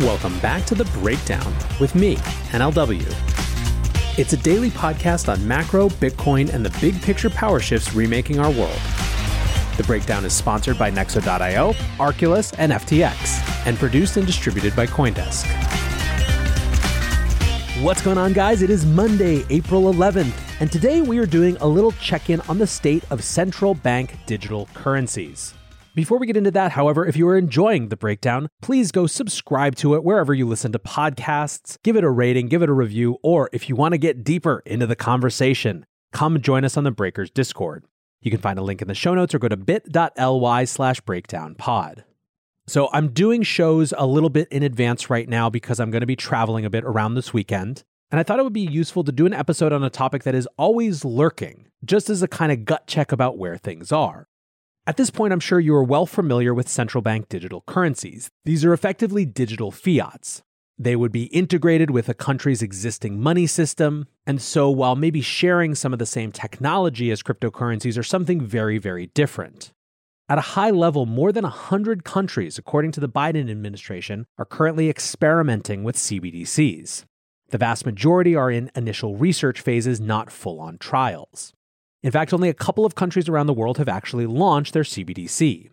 Welcome back to The Breakdown with me, NLW. It's a daily podcast on macro, Bitcoin, and the big picture power shifts remaking our world. The Breakdown is sponsored by Nexo.io, Arculus, and FTX, and produced and distributed by Coindesk. What's going on, guys? It is Monday, April 11th, and today we are doing a little check in on the state of central bank digital currencies. Before we get into that, however, if you are enjoying the breakdown, please go subscribe to it wherever you listen to podcasts, give it a rating, give it a review, or if you want to get deeper into the conversation, come join us on the Breakers Discord. You can find a link in the show notes or go to bit.ly slash breakdownpod. So I'm doing shows a little bit in advance right now because I'm going to be traveling a bit around this weekend. And I thought it would be useful to do an episode on a topic that is always lurking, just as a kind of gut check about where things are. At this point, I'm sure you are well familiar with central bank digital currencies. These are effectively digital fiats. They would be integrated with a country's existing money system, and so while maybe sharing some of the same technology as cryptocurrencies are something very, very different. At a high level, more than 100 countries, according to the Biden administration, are currently experimenting with CBDCs. The vast majority are in initial research phases, not full on trials. In fact, only a couple of countries around the world have actually launched their CBDC.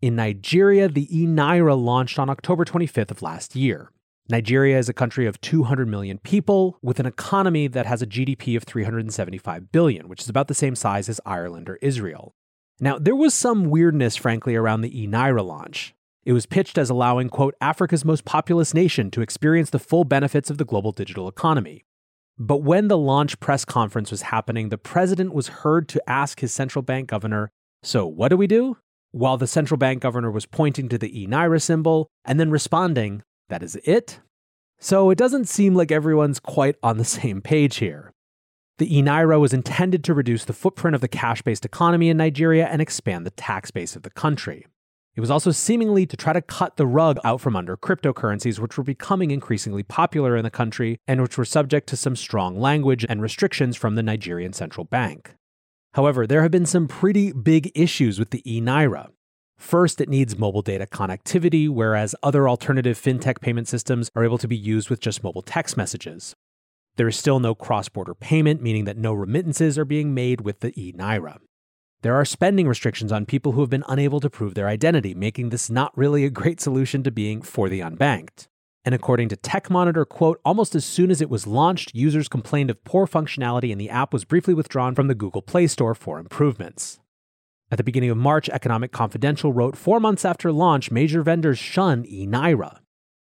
In Nigeria, the e Naira launched on October 25th of last year. Nigeria is a country of 200 million people with an economy that has a GDP of 375 billion, which is about the same size as Ireland or Israel. Now, there was some weirdness, frankly, around the e Naira launch. It was pitched as allowing, quote, Africa's most populous nation to experience the full benefits of the global digital economy. But when the launch press conference was happening, the president was heard to ask his central bank governor, So what do we do? While the central bank governor was pointing to the Naira symbol and then responding, That is it? So it doesn't seem like everyone's quite on the same page here. The Naira was intended to reduce the footprint of the cash based economy in Nigeria and expand the tax base of the country. It was also seemingly to try to cut the rug out from under cryptocurrencies, which were becoming increasingly popular in the country and which were subject to some strong language and restrictions from the Nigerian central bank. However, there have been some pretty big issues with the e Naira. First, it needs mobile data connectivity, whereas other alternative fintech payment systems are able to be used with just mobile text messages. There is still no cross border payment, meaning that no remittances are being made with the e Naira. There are spending restrictions on people who have been unable to prove their identity, making this not really a great solution to being for the unbanked. And according to Tech Monitor, quote, almost as soon as it was launched, users complained of poor functionality and the app was briefly withdrawn from the Google Play Store for improvements. At the beginning of March, Economic Confidential wrote, four months after launch, major vendors shun eNaira.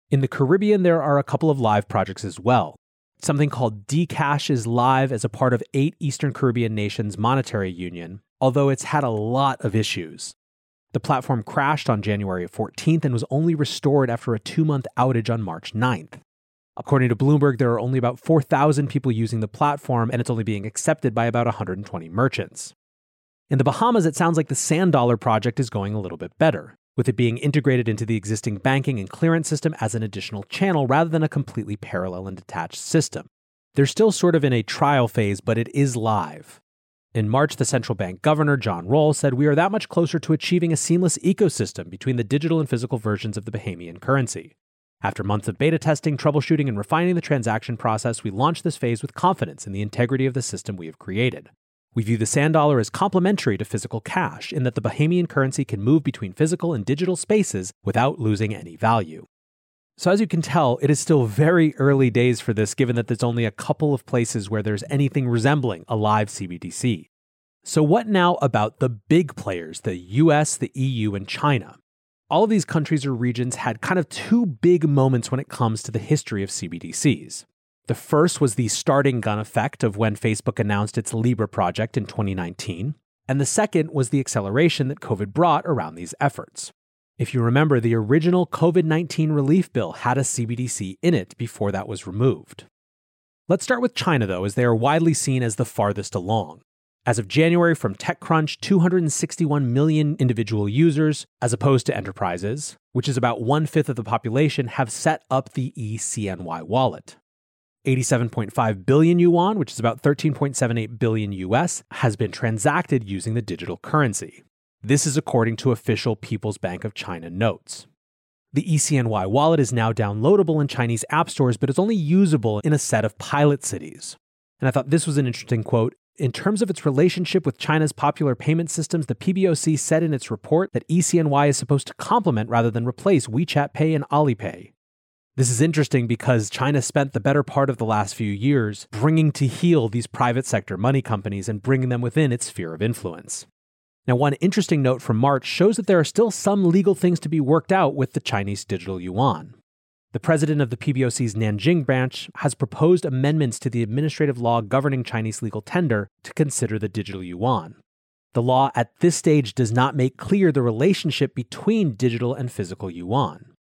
In the Caribbean, there are a couple of live projects as well. Something called Dcash is live as a part of eight Eastern Caribbean nations' monetary union, although it's had a lot of issues. The platform crashed on January 14th and was only restored after a two month outage on March 9th. According to Bloomberg, there are only about 4,000 people using the platform, and it's only being accepted by about 120 merchants. In the Bahamas, it sounds like the Sand Dollar project is going a little bit better, with it being integrated into the existing banking and clearance system as an additional channel rather than a completely parallel and detached system. They're still sort of in a trial phase, but it is live. In March, the central bank governor, John Rolle, said we are that much closer to achieving a seamless ecosystem between the digital and physical versions of the Bahamian currency. After months of beta testing, troubleshooting, and refining the transaction process, we launched this phase with confidence in the integrity of the system we have created. We view the sand dollar as complementary to physical cash in that the Bahamian currency can move between physical and digital spaces without losing any value. So, as you can tell, it is still very early days for this, given that there's only a couple of places where there's anything resembling a live CBDC. So, what now about the big players, the US, the EU, and China? All of these countries or regions had kind of two big moments when it comes to the history of CBDCs. The first was the starting gun effect of when Facebook announced its Libra project in 2019, and the second was the acceleration that COVID brought around these efforts. If you remember, the original COVID 19 relief bill had a CBDC in it before that was removed. Let's start with China, though, as they are widely seen as the farthest along. As of January, from TechCrunch, 261 million individual users, as opposed to enterprises, which is about one fifth of the population, have set up the eCNY wallet. 87.5 billion yuan, which is about 13.78 billion US, has been transacted using the digital currency. This is according to official People's Bank of China notes. The ECNY wallet is now downloadable in Chinese app stores, but it's only usable in a set of pilot cities. And I thought this was an interesting quote. In terms of its relationship with China's popular payment systems, the PBOC said in its report that ECNY is supposed to complement rather than replace WeChat Pay and Alipay. This is interesting because China spent the better part of the last few years bringing to heel these private sector money companies and bringing them within its sphere of influence. Now, one interesting note from March shows that there are still some legal things to be worked out with the Chinese digital yuan. The president of the PBOC's Nanjing branch has proposed amendments to the administrative law governing Chinese legal tender to consider the digital yuan. The law at this stage does not make clear the relationship between digital and physical yuan.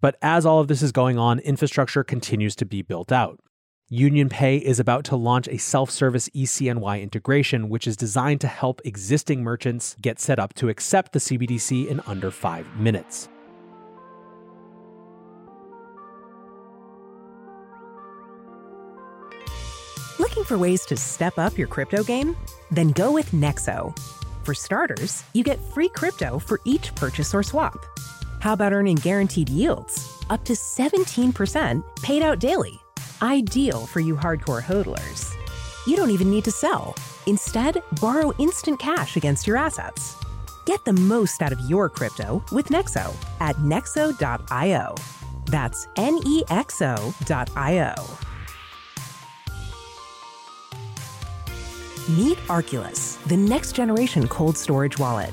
But as all of this is going on, infrastructure continues to be built out. UnionPay is about to launch a self service ECNY integration, which is designed to help existing merchants get set up to accept the CBDC in under five minutes. Looking for ways to step up your crypto game? Then go with Nexo. For starters, you get free crypto for each purchase or swap. How about earning guaranteed yields? Up to 17% paid out daily Ideal for you hardcore hodlers. You don't even need to sell. Instead, borrow instant cash against your assets. Get the most out of your crypto with Nexo at nexo.io. That's N E X O.io. Meet Arculus, the next generation cold storage wallet.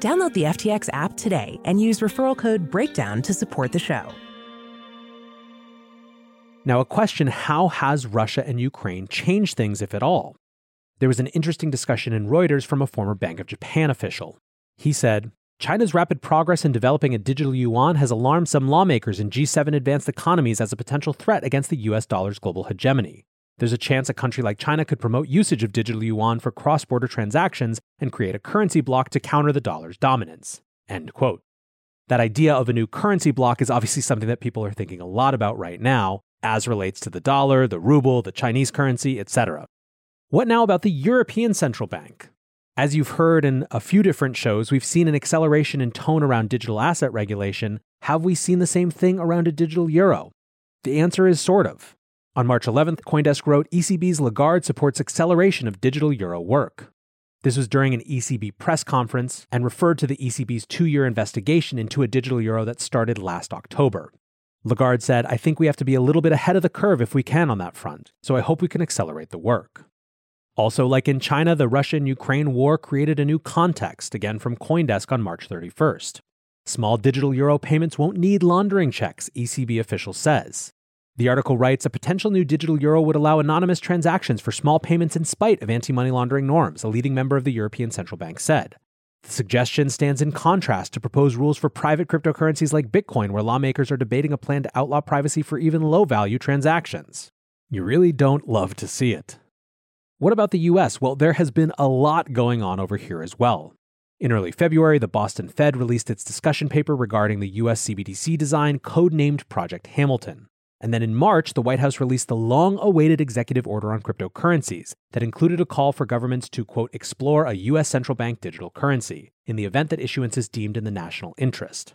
Download the FTX app today and use referral code BREAKDOWN to support the show. Now, a question how has Russia and Ukraine changed things, if at all? There was an interesting discussion in Reuters from a former Bank of Japan official. He said, China's rapid progress in developing a digital yuan has alarmed some lawmakers in G7 advanced economies as a potential threat against the US dollar's global hegemony. There's a chance a country like China could promote usage of digital yuan for cross border transactions and create a currency bloc to counter the dollar's dominance. End quote. That idea of a new currency bloc is obviously something that people are thinking a lot about right now, as relates to the dollar, the ruble, the Chinese currency, etc. What now about the European Central Bank? As you've heard in a few different shows, we've seen an acceleration in tone around digital asset regulation. Have we seen the same thing around a digital euro? The answer is sort of. On March 11th, Coindesk wrote ECB's Lagarde supports acceleration of digital euro work. This was during an ECB press conference and referred to the ECB's two year investigation into a digital euro that started last October. Lagarde said, I think we have to be a little bit ahead of the curve if we can on that front, so I hope we can accelerate the work. Also, like in China, the Russian Ukraine war created a new context, again from Coindesk on March 31st. Small digital euro payments won't need laundering checks, ECB official says. The article writes a potential new digital euro would allow anonymous transactions for small payments in spite of anti money laundering norms, a leading member of the European Central Bank said. The suggestion stands in contrast to proposed rules for private cryptocurrencies like Bitcoin, where lawmakers are debating a plan to outlaw privacy for even low value transactions. You really don't love to see it. What about the US? Well, there has been a lot going on over here as well. In early February, the Boston Fed released its discussion paper regarding the US CBDC design, codenamed Project Hamilton. And then in March, the White House released the long awaited executive order on cryptocurrencies that included a call for governments to, quote, explore a U.S. central bank digital currency in the event that issuance is deemed in the national interest.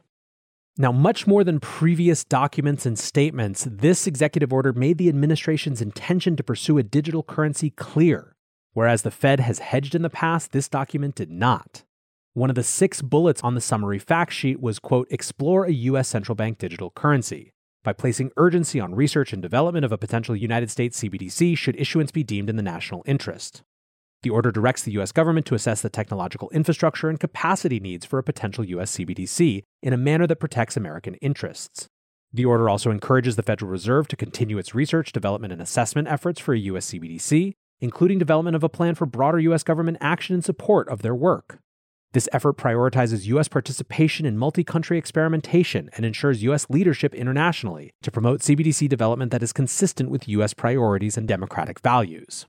Now, much more than previous documents and statements, this executive order made the administration's intention to pursue a digital currency clear. Whereas the Fed has hedged in the past, this document did not. One of the six bullets on the summary fact sheet was, quote, explore a U.S. central bank digital currency by placing urgency on research and development of a potential United States CBDC should issuance be deemed in the national interest. The order directs the U.S. government to assess the technological infrastructure and capacity needs for a potential U.S. CBDC in a manner that protects American interests. The order also encourages the Federal Reserve to continue its research, development, and assessment efforts for a U.S. CBDC, including development of a plan for broader U.S. government action in support of their work. This effort prioritizes U.S. participation in multi country experimentation and ensures U.S. leadership internationally to promote CBDC development that is consistent with U.S. priorities and democratic values.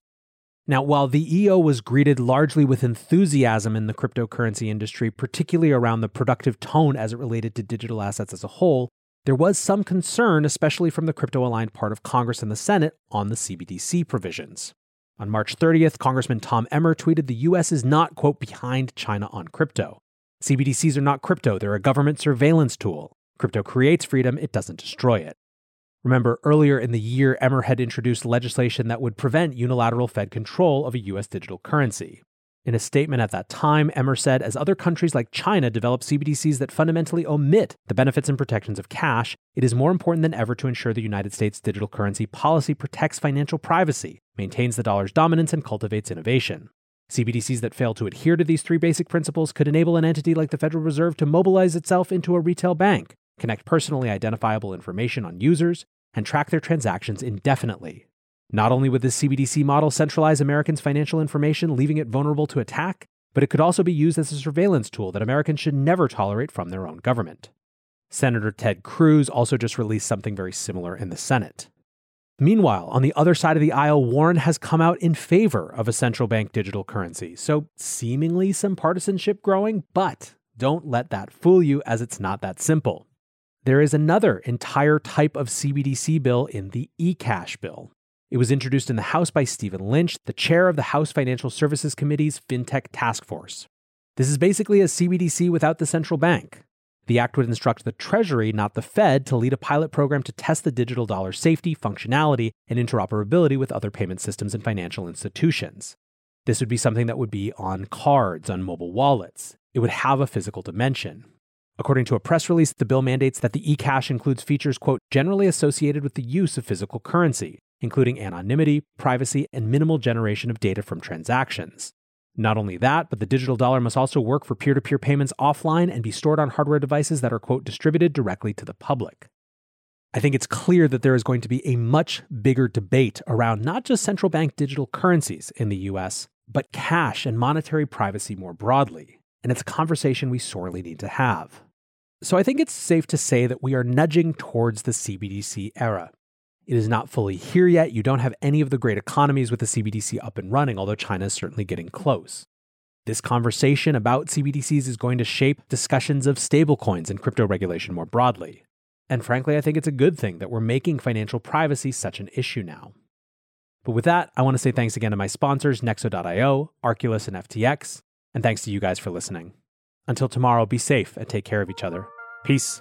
Now, while the EO was greeted largely with enthusiasm in the cryptocurrency industry, particularly around the productive tone as it related to digital assets as a whole, there was some concern, especially from the crypto aligned part of Congress and the Senate, on the CBDC provisions. On March 30th, Congressman Tom Emmer tweeted the U.S. is not, quote, behind China on crypto. CBDCs are not crypto, they're a government surveillance tool. Crypto creates freedom, it doesn't destroy it. Remember, earlier in the year, Emmer had introduced legislation that would prevent unilateral Fed control of a U.S. digital currency. In a statement at that time, Emmer said as other countries like China develop CBDCs that fundamentally omit the benefits and protections of cash, it is more important than ever to ensure the United States digital currency policy protects financial privacy, maintains the dollar's dominance, and cultivates innovation. CBDCs that fail to adhere to these three basic principles could enable an entity like the Federal Reserve to mobilize itself into a retail bank, connect personally identifiable information on users, and track their transactions indefinitely. Not only would this CBDC model centralize Americans' financial information, leaving it vulnerable to attack, but it could also be used as a surveillance tool that Americans should never tolerate from their own government. Senator Ted Cruz also just released something very similar in the Senate. Meanwhile, on the other side of the aisle, Warren has come out in favor of a central bank digital currency. So, seemingly some partisanship growing, but don't let that fool you as it's not that simple. There is another entire type of CBDC bill in the eCash bill. It was introduced in the House by Stephen Lynch, the chair of the House Financial Services Committee's FinTech Task Force. This is basically a CBDC without the central bank. The act would instruct the Treasury, not the Fed, to lead a pilot program to test the digital dollar safety, functionality, and interoperability with other payment systems and financial institutions. This would be something that would be on cards, on mobile wallets. It would have a physical dimension. According to a press release, the bill mandates that the eCash includes features, quote, generally associated with the use of physical currency, including anonymity, privacy, and minimal generation of data from transactions. Not only that, but the digital dollar must also work for peer to peer payments offline and be stored on hardware devices that are, quote, distributed directly to the public. I think it's clear that there is going to be a much bigger debate around not just central bank digital currencies in the US, but cash and monetary privacy more broadly. And it's a conversation we sorely need to have. So I think it's safe to say that we are nudging towards the CBDC era. It is not fully here yet. You don't have any of the great economies with the CBDC up and running, although China is certainly getting close. This conversation about CBDCs is going to shape discussions of stablecoins and crypto regulation more broadly. And frankly, I think it's a good thing that we're making financial privacy such an issue now. But with that, I want to say thanks again to my sponsors, Nexo.io, Arculus, and FTX, and thanks to you guys for listening. Until tomorrow, be safe and take care of each other. Peace.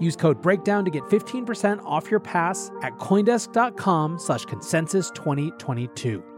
Use code BREAKDOWN to get 15% off your pass at Coindesk.com slash consensus 2022.